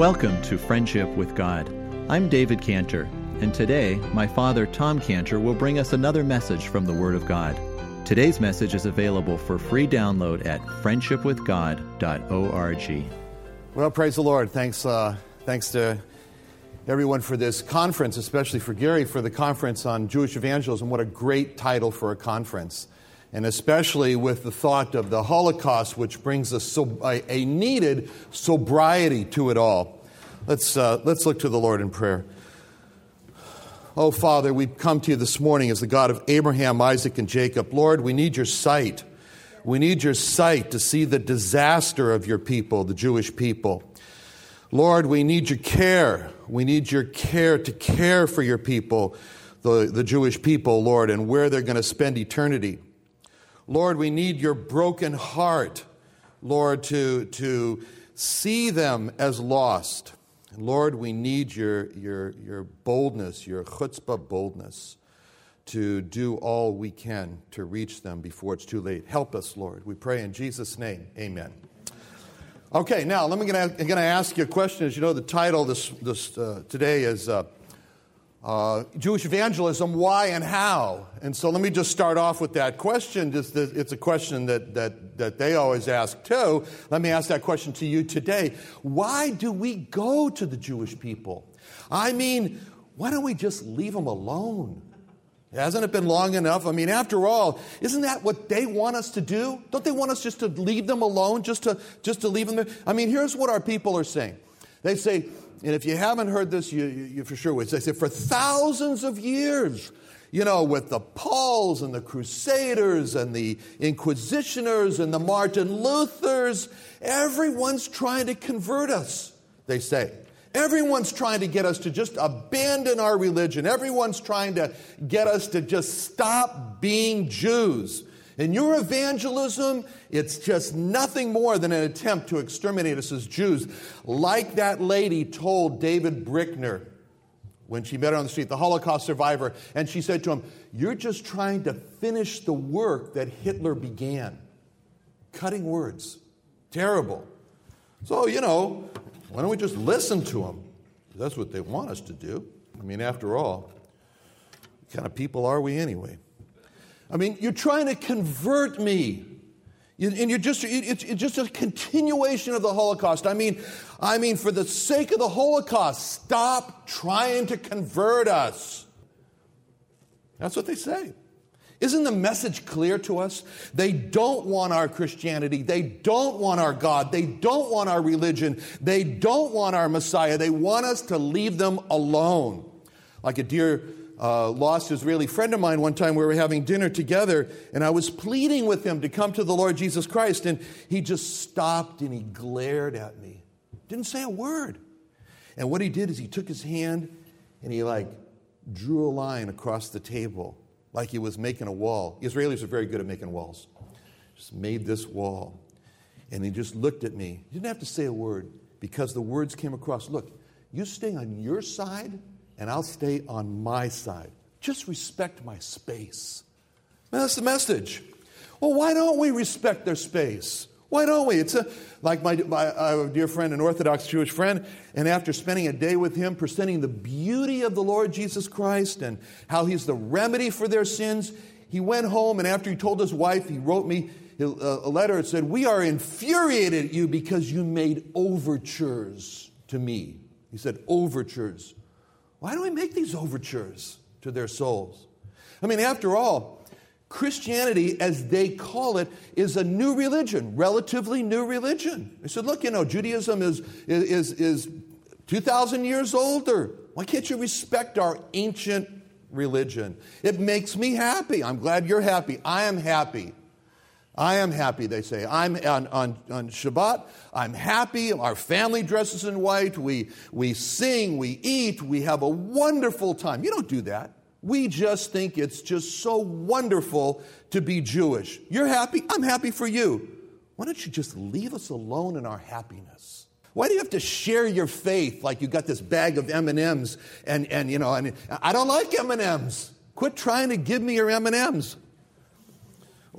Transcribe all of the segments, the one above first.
Welcome to Friendship with God. I'm David Cantor, and today my father, Tom Cantor, will bring us another message from the Word of God. Today's message is available for free download at friendshipwithgod.org. Well, praise the Lord. Thanks, uh, thanks to everyone for this conference, especially for Gary for the conference on Jewish evangelism. What a great title for a conference. And especially with the thought of the Holocaust, which brings a, a, needed sobriety to it all. Let's, uh, let's look to the Lord in prayer. Oh, Father, we come to you this morning as the God of Abraham, Isaac, and Jacob. Lord, we need your sight. We need your sight to see the disaster of your people, the Jewish people. Lord, we need your care. We need your care to care for your people, the, the Jewish people, Lord, and where they're going to spend eternity. Lord, we need your broken heart, Lord, to, to see them as lost. Lord, we need your, your, your boldness, your chutzpah boldness, to do all we can to reach them before it's too late. Help us, Lord. We pray in Jesus' name. Amen. Okay, now let me going to ask you a question. As you know, the title this, this uh, today is uh, uh, Jewish evangelism, why and how? And so let me just start off with that question. It's a question that, that, that they always ask too. Let me ask that question to you today. Why do we go to the Jewish people? I mean, why don't we just leave them alone? Hasn't it been long enough? I mean, after all, isn't that what they want us to do? Don't they want us just to leave them alone, just to, just to leave them there? I mean, here's what our people are saying. They say, and if you haven't heard this, you, you, you for sure would. They said for thousands of years, you know, with the Pauls and the Crusaders and the Inquisitioners and the Martin Luthers, everyone's trying to convert us, they say. Everyone's trying to get us to just abandon our religion. Everyone's trying to get us to just stop being Jews. In your evangelism, it's just nothing more than an attempt to exterminate us as Jews, like that lady told David Brickner when she met her on the street, the Holocaust survivor, and she said to him, You're just trying to finish the work that Hitler began. Cutting words. Terrible. So, you know, why don't we just listen to them? That's what they want us to do. I mean, after all, what kind of people are we anyway? I mean, you're trying to convert me. And you're just, it's just a continuation of the Holocaust. I mean, I mean, for the sake of the Holocaust, stop trying to convert us. That's what they say. Isn't the message clear to us? They don't want our Christianity. They don't want our God. They don't want our religion. They don't want our Messiah. They want us to leave them alone. Like a dear uh, lost Israeli friend of mine one time. We were having dinner together, and I was pleading with him to come to the Lord Jesus Christ, and he just stopped and he glared at me. Didn't say a word. And what he did is he took his hand and he like drew a line across the table like he was making a wall. Israelis are very good at making walls. Just made this wall. And he just looked at me. He didn't have to say a word because the words came across. Look, you stay on your side and I'll stay on my side. Just respect my space. That's the message. Well, why don't we respect their space? Why don't we? It's a, like my, my uh, dear friend, an Orthodox Jewish friend, and after spending a day with him, presenting the beauty of the Lord Jesus Christ and how he's the remedy for their sins, he went home and after he told his wife, he wrote me a letter that said, We are infuriated at you because you made overtures to me. He said, Overtures. Why do we make these overtures to their souls? I mean, after all, Christianity, as they call it, is a new religion, relatively new religion. They said, look, you know, Judaism is, is, is 2,000 years older. Why can't you respect our ancient religion? It makes me happy. I'm glad you're happy. I am happy. I am happy, they say. I'm on, on, on Shabbat, I'm happy. Our family dresses in white. We, we sing, we eat, we have a wonderful time. You don't do that. We just think it's just so wonderful to be Jewish. You're happy? I'm happy for you. Why don't you just leave us alone in our happiness? Why do you have to share your faith like you got this bag of M&Ms and, and you know, and I don't like M&Ms. Quit trying to give me your M&Ms.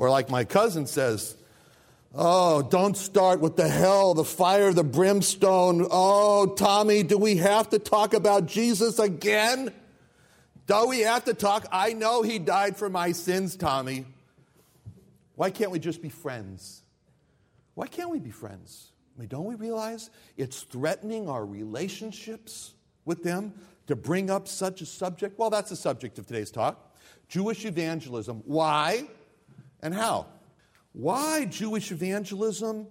Or like my cousin says, Oh, don't start with the hell, the fire, the brimstone. Oh, Tommy, do we have to talk about Jesus again? Do we have to talk? I know he died for my sins, Tommy. Why can't we just be friends? Why can't we be friends? I mean, don't we realize it's threatening our relationships with them to bring up such a subject? Well, that's the subject of today's talk Jewish evangelism. Why and how? Why Jewish evangelism?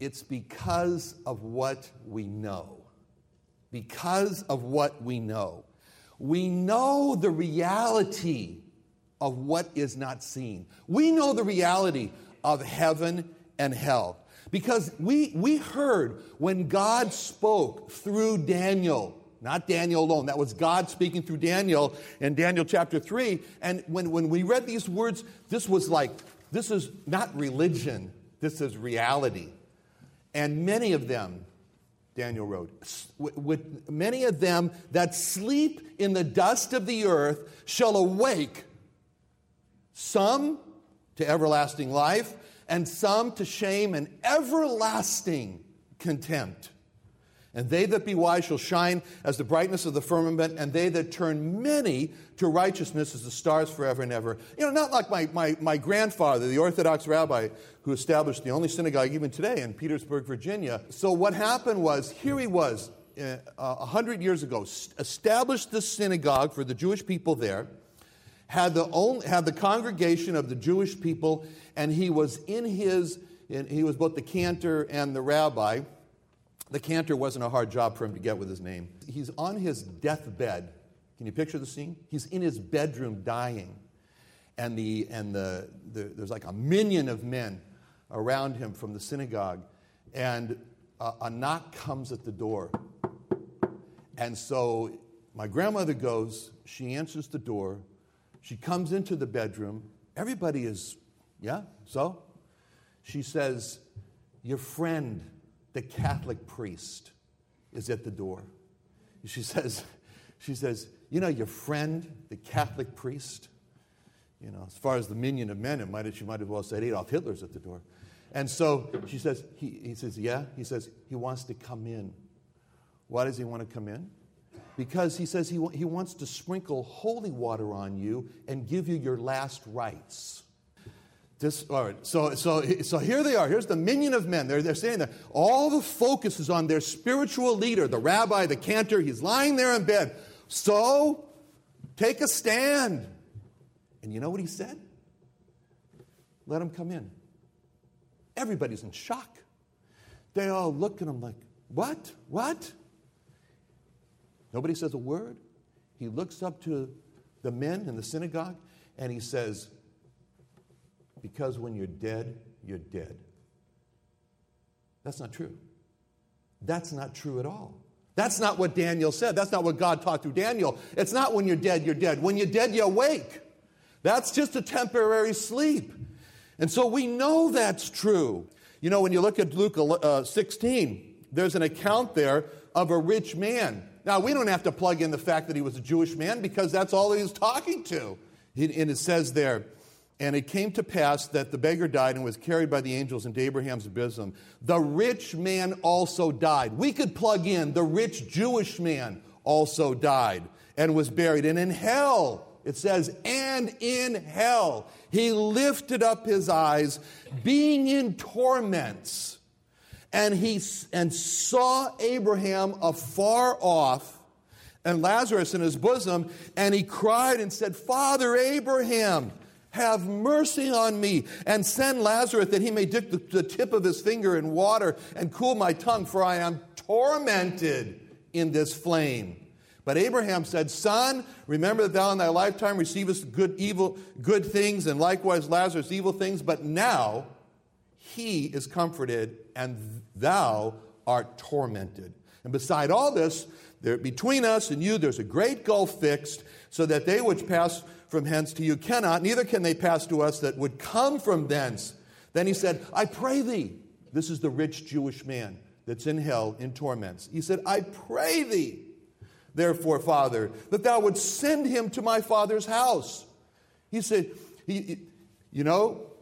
It's because of what we know. Because of what we know. We know the reality of what is not seen. We know the reality of heaven and hell. Because we, we heard when God spoke through Daniel, not Daniel alone, that was God speaking through Daniel in Daniel chapter 3. And when, when we read these words, this was like this is not religion, this is reality. And many of them, Daniel wrote, with many of them that sleep in the dust of the earth shall awake, some to everlasting life, and some to shame and everlasting contempt. And they that be wise shall shine as the brightness of the firmament, and they that turn many to righteousness as the stars forever and ever. You know, not like my, my, my grandfather, the Orthodox rabbi who established the only synagogue even today in Petersburg, Virginia. So what happened was, here he was, uh, a uh, hundred years ago, established the synagogue for the Jewish people there, had the, only, had the congregation of the Jewish people, and he was in his, in, he was both the cantor and the rabbi. The cantor wasn't a hard job for him to get with his name. He's on his deathbed. Can you picture the scene? He's in his bedroom dying. And, the, and the, the, there's like a minyan of men around him from the synagogue. And a, a knock comes at the door. And so my grandmother goes, she answers the door, she comes into the bedroom. Everybody is, yeah, so? She says, Your friend the Catholic priest is at the door. She says, she says, you know, your friend, the Catholic priest, you know, as far as the minyan of men, it might, she might as well said Adolf Hitler's at the door. And so she says, he, he says, yeah. He says, he wants to come in. Why does he want to come in? Because he says he, he wants to sprinkle holy water on you and give you your last rites. All right, so, so, so here they are. Here's the minyan of men. They're, they're standing there. All the focus is on their spiritual leader, the rabbi, the cantor. He's lying there in bed. So, take a stand. And you know what he said? Let him come in. Everybody's in shock. They all look at him like, What? What? Nobody says a word. He looks up to the men in the synagogue and he says, because when you're dead, you're dead. That's not true. That's not true at all. That's not what Daniel said. That's not what God taught through Daniel. It's not when you're dead, you're dead. When you're dead, you awake. That's just a temporary sleep. And so we know that's true. You know, when you look at Luke uh, 16, there's an account there of a rich man. Now, we don't have to plug in the fact that he was a Jewish man because that's all he's talking to. And it says there, and it came to pass that the beggar died and was carried by the angels into Abraham's bosom. The rich man also died. We could plug in the rich Jewish man also died and was buried. And in hell, it says, and in hell, he lifted up his eyes, being in torments. And he and saw Abraham afar off and Lazarus in his bosom, and he cried and said, Father Abraham, have mercy on me and send Lazarus that he may dip the, the tip of his finger in water and cool my tongue, for I am tormented in this flame. But Abraham said, Son, remember that thou in thy lifetime receivest good, evil, good things, and likewise Lazarus evil things, but now he is comforted, and thou art tormented. And beside all this, there, between us and you, there's a great gulf fixed, so that they which pass from hence to you cannot, neither can they pass to us that would come from thence. Then he said, I pray thee. This is the rich Jewish man that's in hell in torments. He said, I pray thee, therefore, Father, that thou would send him to my father's house. He said, he, you know,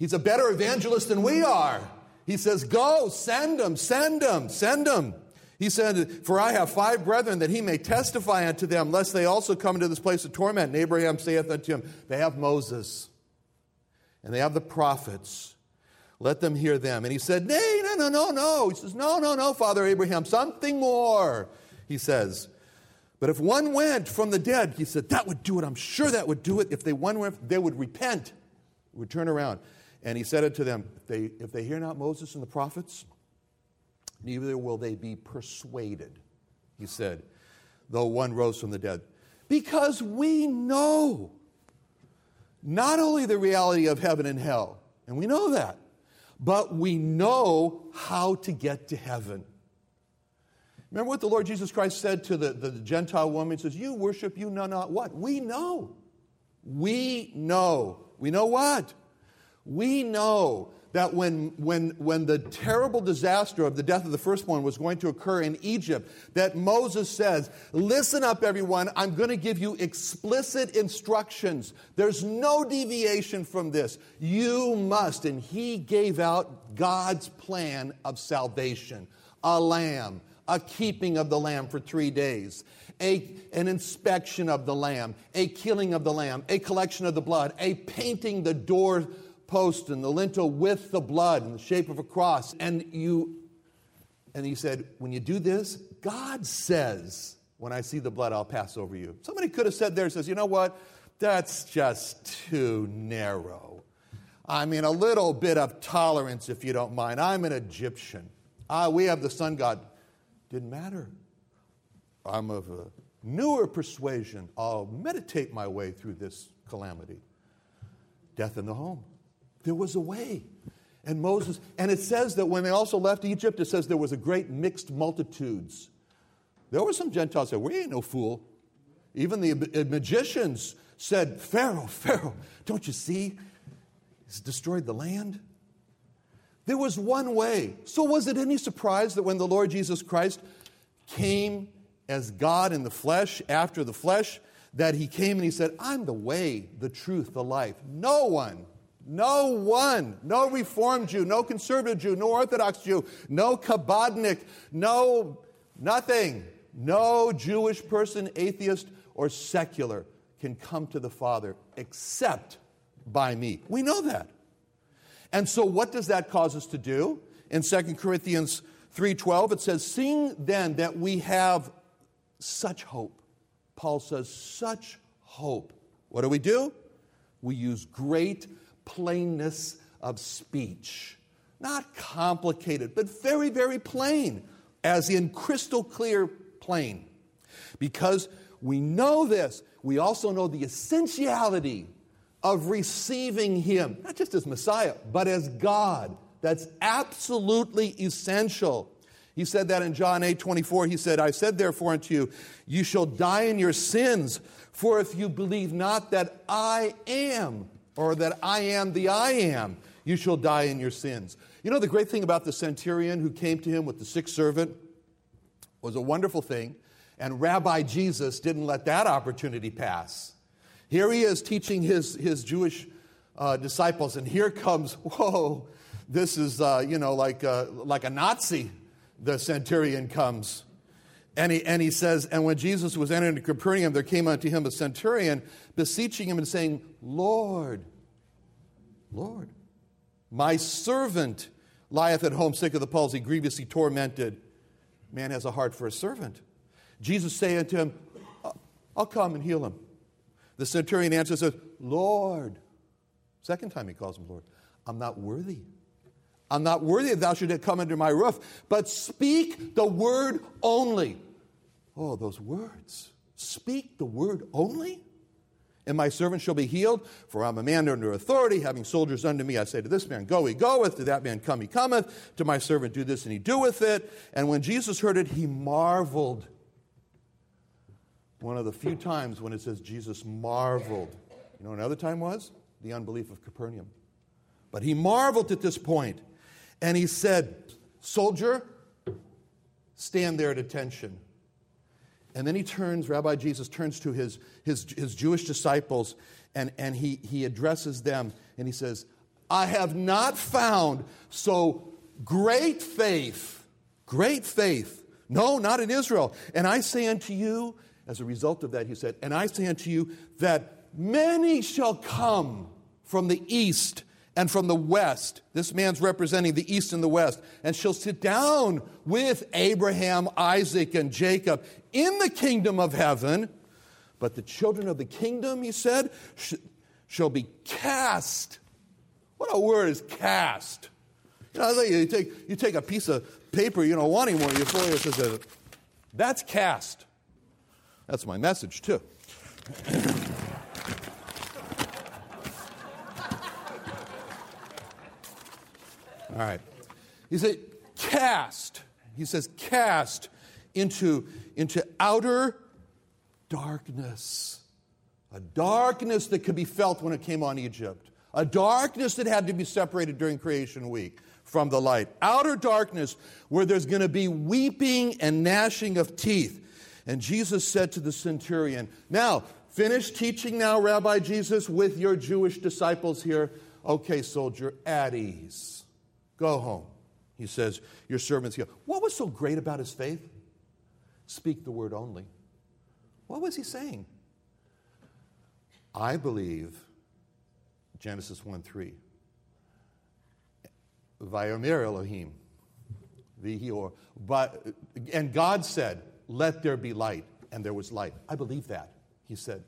He's a better evangelist than we are. He says, Go, send him, send him, send them. He said, For I have five brethren that he may testify unto them, lest they also come into this place of torment. And Abraham saith unto him, They have Moses, and they have the prophets. Let them hear them. And he said, Nay, no, no, no, no. He says, No, no, no, Father Abraham, something more. He says, But if one went from the dead, he said, That would do it. I'm sure that would do it. If they one went, they would repent, would turn around. And he said unto them, if they, if they hear not Moses and the prophets, neither will they be persuaded, he said, though one rose from the dead. Because we know not only the reality of heaven and hell, and we know that, but we know how to get to heaven. Remember what the Lord Jesus Christ said to the, the Gentile woman? He says, You worship, you know not what? We know. We know. We know what? We know that when, when, when the terrible disaster of the death of the firstborn was going to occur in Egypt, that Moses says, Listen up, everyone, I'm going to give you explicit instructions. There's no deviation from this. You must. And he gave out God's plan of salvation a lamb, a keeping of the lamb for three days. A, an inspection of the lamb, a killing of the lamb, a collection of the blood, a painting the door post and the lintel with the blood in the shape of a cross. And you and he said, when you do this, God says, when I see the blood, I'll pass over you. Somebody could have said there, says, you know what? That's just too narrow. I mean, a little bit of tolerance, if you don't mind. I'm an Egyptian. Ah, we have the sun god. Didn't matter. I'm of a newer persuasion. I'll meditate my way through this calamity. Death in the home. There was a way. And Moses, and it says that when they also left Egypt, it says there was a great mixed multitudes. There were some Gentiles that said, We ain't no fool. Even the uh, magicians said, Pharaoh, Pharaoh, don't you see? He's destroyed the land. There was one way. So, was it any surprise that when the Lord Jesus Christ came as God in the flesh, after the flesh, that he came and he said, I'm the way, the truth, the life. No one no one, no Reformed Jew, no conservative Jew, no Orthodox Jew, no Chabadnik, no nothing, no Jewish person, atheist, or secular can come to the Father except by me. We know that. And so what does that cause us to do? In 2 Corinthians 3:12 it says, "Seeing then that we have such hope." Paul says, "Such hope." What do we do? We use great plainness of speech. Not complicated, but very, very plain, as in crystal clear plain. Because we know this, we also know the essentiality of receiving Him, not just as Messiah, but as God. That's absolutely essential. He said that in John 8 24. He said, I said therefore unto you, you shall die in your sins, for if you believe not that I am, or that I am the I am, you shall die in your sins. You know, the great thing about the centurion who came to him with the sick servant was a wonderful thing, and Rabbi Jesus didn't let that opportunity pass. Here he is teaching his, his Jewish uh, disciples, and here comes, whoa, this is, uh, you know, like, uh, like a Nazi. The centurion comes. And he, and he says, And when Jesus was entering Capernaum, there came unto him a centurion, beseeching him and saying, Lord, Lord, my servant lieth at home sick of the palsy, grievously tormented. Man has a heart for a servant. Jesus say unto him, I'll come and heal him. The centurion answers, Lord. Second time he calls him Lord. I'm not worthy. I'm not worthy that thou shouldst come under my roof, but speak the word only. Oh, those words. Speak the word only? And my servant shall be healed, for I'm a man under authority, having soldiers under me. I say to this man, Go, he goeth, to that man, Come, he cometh, to my servant, Do this, and he doeth it. And when Jesus heard it, he marveled. One of the few times when it says Jesus marveled. You know another time was? The unbelief of Capernaum. But he marveled at this point, and he said, Soldier, stand there at attention. And then he turns, Rabbi Jesus turns to his, his, his Jewish disciples and, and he, he addresses them and he says, I have not found so great faith, great faith. No, not in Israel. And I say unto you, as a result of that, he said, and I say unto you that many shall come from the east and from the west. This man's representing the east and the west, and she'll sit down with Abraham, Isaac, and Jacob in the kingdom of heaven. But the children of the kingdom, he said, sh- shall be cast. What a word is cast. You know, you take, you take a piece of paper, you don't want anymore, you throw it, says, that's cast. That's my message, too. All right. He said, cast. He says, cast into, into outer darkness. A darkness that could be felt when it came on Egypt. A darkness that had to be separated during creation week from the light. Outer darkness where there's going to be weeping and gnashing of teeth. And Jesus said to the centurion, Now, finish teaching now, Rabbi Jesus, with your Jewish disciples here. Okay, soldier, at ease. Go home. He says, Your servants go. What was so great about his faith? Speak the word only. What was he saying? I believe Genesis 1 3. Vayomer Elohim. Vihior. But, and God said, Let there be light. And there was light. I believe that. He said,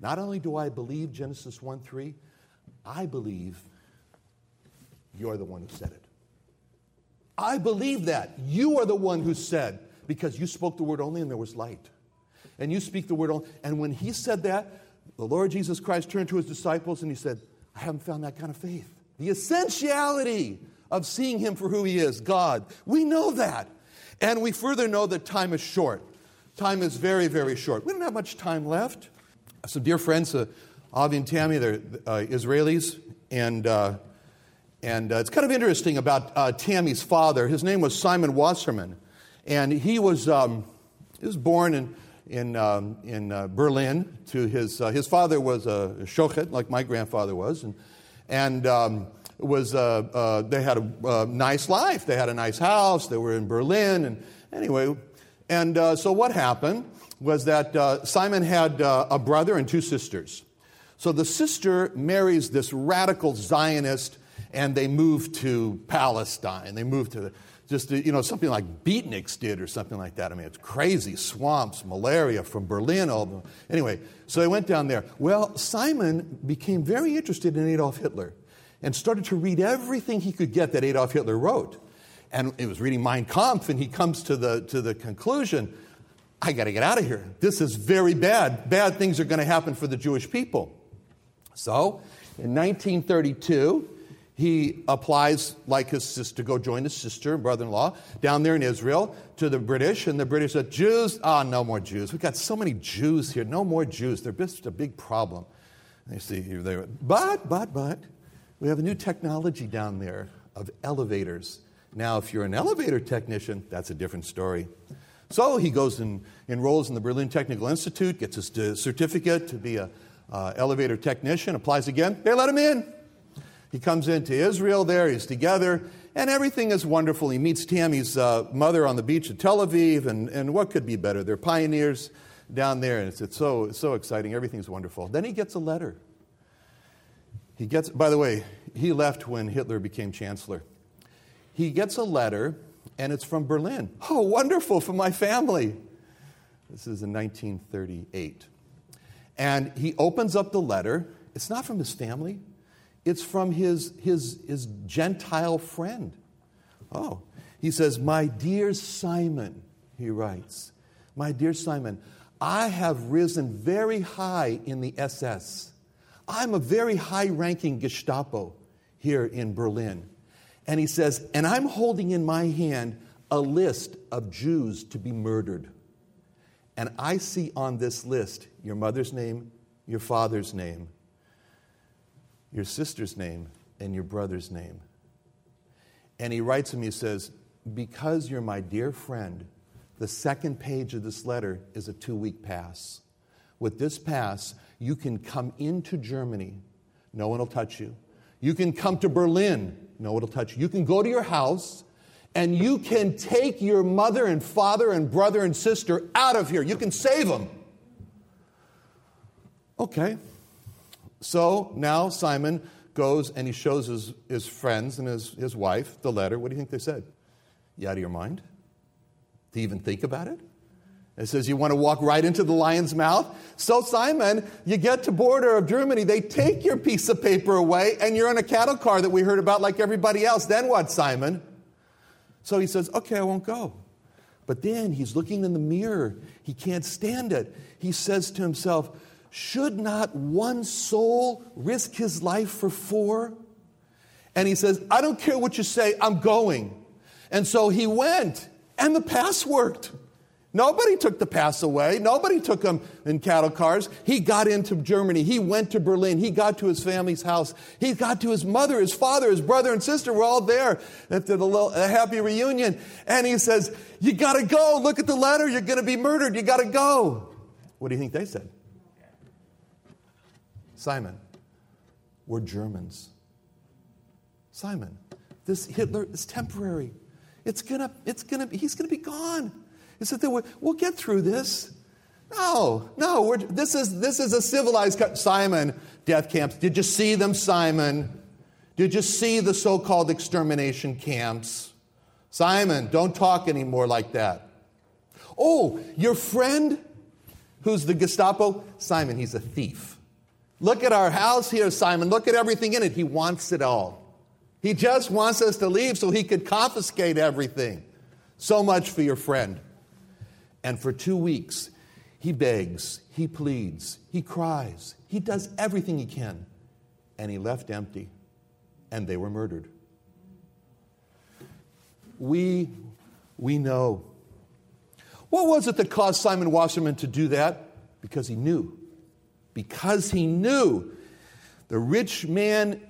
Not only do I believe Genesis 1 3, I believe you're the one who said it. I believe that. You are the one who said, because you spoke the word only and there was light. And you speak the word only. And when he said that, the Lord Jesus Christ turned to his disciples and he said, I haven't found that kind of faith. The essentiality of seeing him for who he is, God. We know that. And we further know that time is short. Time is very, very short. We don't have much time left. Some dear friends, uh, Avi and Tammy, they're uh, Israelis, and uh, and uh, it's kind of interesting about uh, Tammy's father. His name was Simon Wasserman. And he was, um, he was born in, in, um, in uh, Berlin. To his, uh, his father was a shochet, like my grandfather was. And, and um, was, uh, uh, they had a, a, nice life. They had a nice house. They were in Berlin. And anyway, and so what happened was that Simon had a brother and two sisters. So the sister marries this radical Zionist and they moved to Palestine. They moved to just, you know, something like beatniks did or something like that. I mean, it's crazy. Swamps, malaria from Berlin. All anyway, so they went down there. Well, Simon became very interested in Adolf Hitler and started to read everything he could get that Adolf Hitler wrote. And he was reading Mein Kampf, and he comes to the, to the conclusion I got to get out of here. This is very bad. Bad things are going to happen for the Jewish people. So, in 1932, he applies like his sister, to go join his sister and brother-in-law down there in Israel to the British, and the British said, Jews, ah, oh, no more Jews. We've got so many Jews here, no more Jews. They're just a big problem. And you see, they but, but, but, we have a new technology down there of elevators. Now, if you're an elevator technician, that's a different story. So he goes and enrolls in the Berlin Technical Institute, gets his certificate to be an uh, elevator technician, applies again. They let him in. He comes into Israel there, he's together, and everything is wonderful. He meets Tammy's uh, mother on the beach of Tel Aviv, and, and what could be better? They're pioneers down there, and it's, it's so, it's so exciting. Everything's wonderful. Then he gets a letter. He gets, by the way, he left when Hitler became chancellor. He gets a letter, and it's from Berlin. Oh, wonderful, from my family. This is in 1938. And he opens up the letter. It's not from his family, it's from his, his, his Gentile friend. Oh, he says, My dear Simon, he writes, My dear Simon, I have risen very high in the SS. I'm a very high ranking Gestapo here in Berlin. And he says, And I'm holding in my hand a list of Jews to be murdered. And I see on this list your mother's name, your father's name, your sister's name and your brother's name. And he writes him, he says, Because you're my dear friend, the second page of this letter is a two week pass. With this pass, you can come into Germany. No one will touch you. You can come to Berlin. No, one will touch you. You can go to your house and you can take your mother and father and brother and sister out of here. You can save them. Okay. So now Simon goes and he shows his, his friends and his, his wife the letter. What do you think they said? You out of your mind? To even think about it? It says you want to walk right into the lion's mouth. So, Simon, you get to border of Germany, they take your piece of paper away, and you're in a cattle car that we heard about like everybody else. Then what, Simon? So he says, Okay, I won't go. But then he's looking in the mirror. He can't stand it. He says to himself, Should not one soul risk his life for four? And he says, I don't care what you say, I'm going. And so he went, and the pass worked. Nobody took the pass away. Nobody took him in cattle cars. He got into Germany. He went to Berlin. He got to his family's house. He got to his mother, his father, his brother, and sister were all there at the little, happy reunion. And he says, You got to go. Look at the letter. You're going to be murdered. You got to go. What do you think they said? Simon, we're Germans. Simon, this Hitler is temporary. It's gonna, it's gonna, he's gonna be gone. He said, we'll get through this. No, no, this, is, this is a civilized Simon, death camps. Did you see them, Simon? Did you see the so called extermination camps? Simon, don't talk anymore like that. Oh, your friend who's the Gestapo? Simon, he's a thief. Look at our house here, Simon. Look at everything in it. He wants it all. He just wants us to leave so he could confiscate everything. So much for your friend. And for two weeks, he begs, he pleads, he cries, he does everything he can. And he left empty, and they were murdered. We, we know. What was it that caused Simon Wasserman to do that? Because he knew. Because he knew the rich man,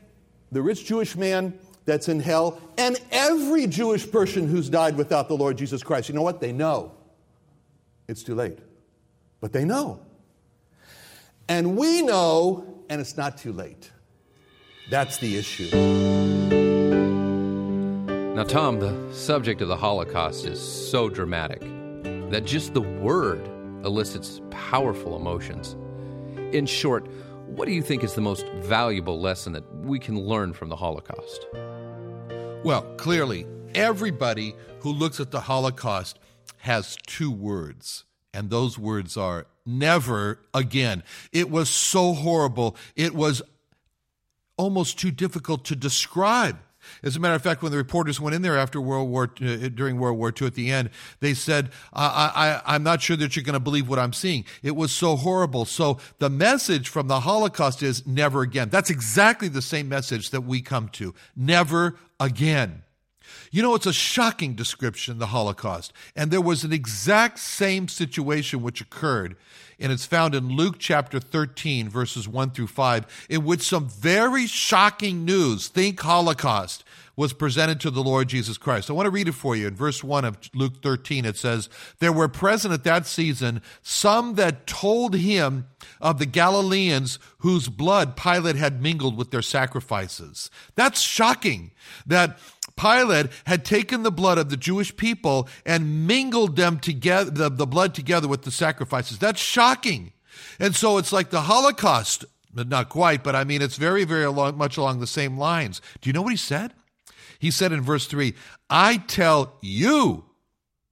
the rich Jewish man that's in hell, and every Jewish person who's died without the Lord Jesus Christ. You know what? They know it's too late. But they know. And we know, and it's not too late. That's the issue. Now, Tom, the subject of the Holocaust is so dramatic that just the word elicits powerful emotions. In short, what do you think is the most valuable lesson that we can learn from the Holocaust? Well, clearly, everybody who looks at the Holocaust has two words, and those words are never again. It was so horrible. It was almost too difficult to describe. As a matter of fact, when the reporters went in there after World War uh, during World War II at the end, they said, I, I, "I'm not sure that you're going to believe what I'm seeing. It was so horrible." So the message from the Holocaust is never again. That's exactly the same message that we come to: never again. You know, it's a shocking description, the Holocaust. And there was an exact same situation which occurred. And it's found in Luke chapter 13, verses 1 through 5, in which some very shocking news, think Holocaust, was presented to the Lord Jesus Christ. I want to read it for you. In verse 1 of Luke 13, it says, There were present at that season some that told him of the Galileans whose blood Pilate had mingled with their sacrifices. That's shocking that Pilate had taken the blood of the Jewish people and mingled them together, the, the blood together with the sacrifices. That's shocking. And so it's like the Holocaust, but not quite, but I mean, it's very, very along, much along the same lines. Do you know what he said? He said in verse 3 I tell you,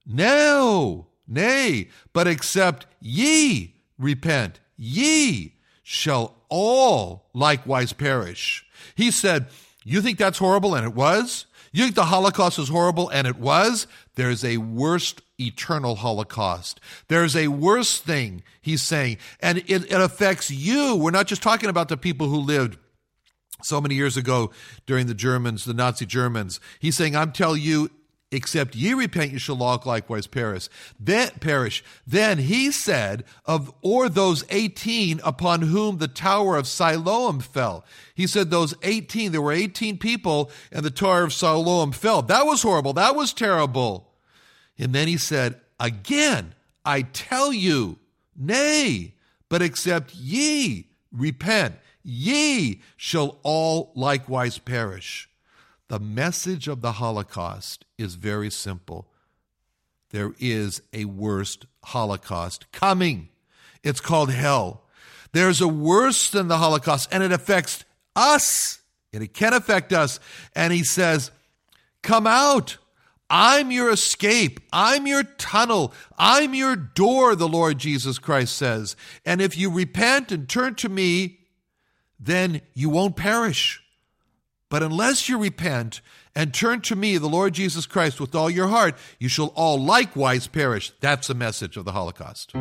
no, nay, but except ye repent, ye shall all likewise perish. He said, You think that's horrible? And it was. You think the Holocaust was horrible, and it was? There's a worse eternal Holocaust. There's a worse thing, he's saying, and it, it affects you. We're not just talking about the people who lived so many years ago during the Germans, the Nazi Germans. He's saying, I'm telling you, except ye repent, ye shall all likewise perish. Then perish. Then he said of or those eighteen upon whom the tower of Siloam fell. He said those eighteen. There were eighteen people, and the tower of Siloam fell. That was horrible. That was terrible. And then he said, again, I tell you, nay, but except ye repent ye shall all likewise perish. The message of the Holocaust is very simple. There is a worst Holocaust coming. It's called hell. There's a worse than the Holocaust, and it affects us. And it can affect us. And he says, Come out. I'm your escape. I'm your tunnel. I'm your door, the Lord Jesus Christ says. And if you repent and turn to me, then you won't perish. But unless you repent and turn to me, the Lord Jesus Christ, with all your heart, you shall all likewise perish. That's the message of the Holocaust.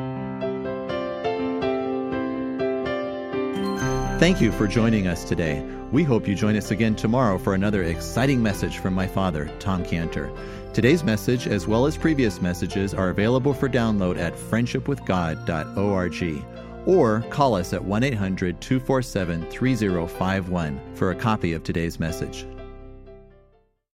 Thank you for joining us today. We hope you join us again tomorrow for another exciting message from my father, Tom Cantor. Today's message, as well as previous messages, are available for download at friendshipwithgod.org or call us at 1 800 247 3051 for a copy of today's message.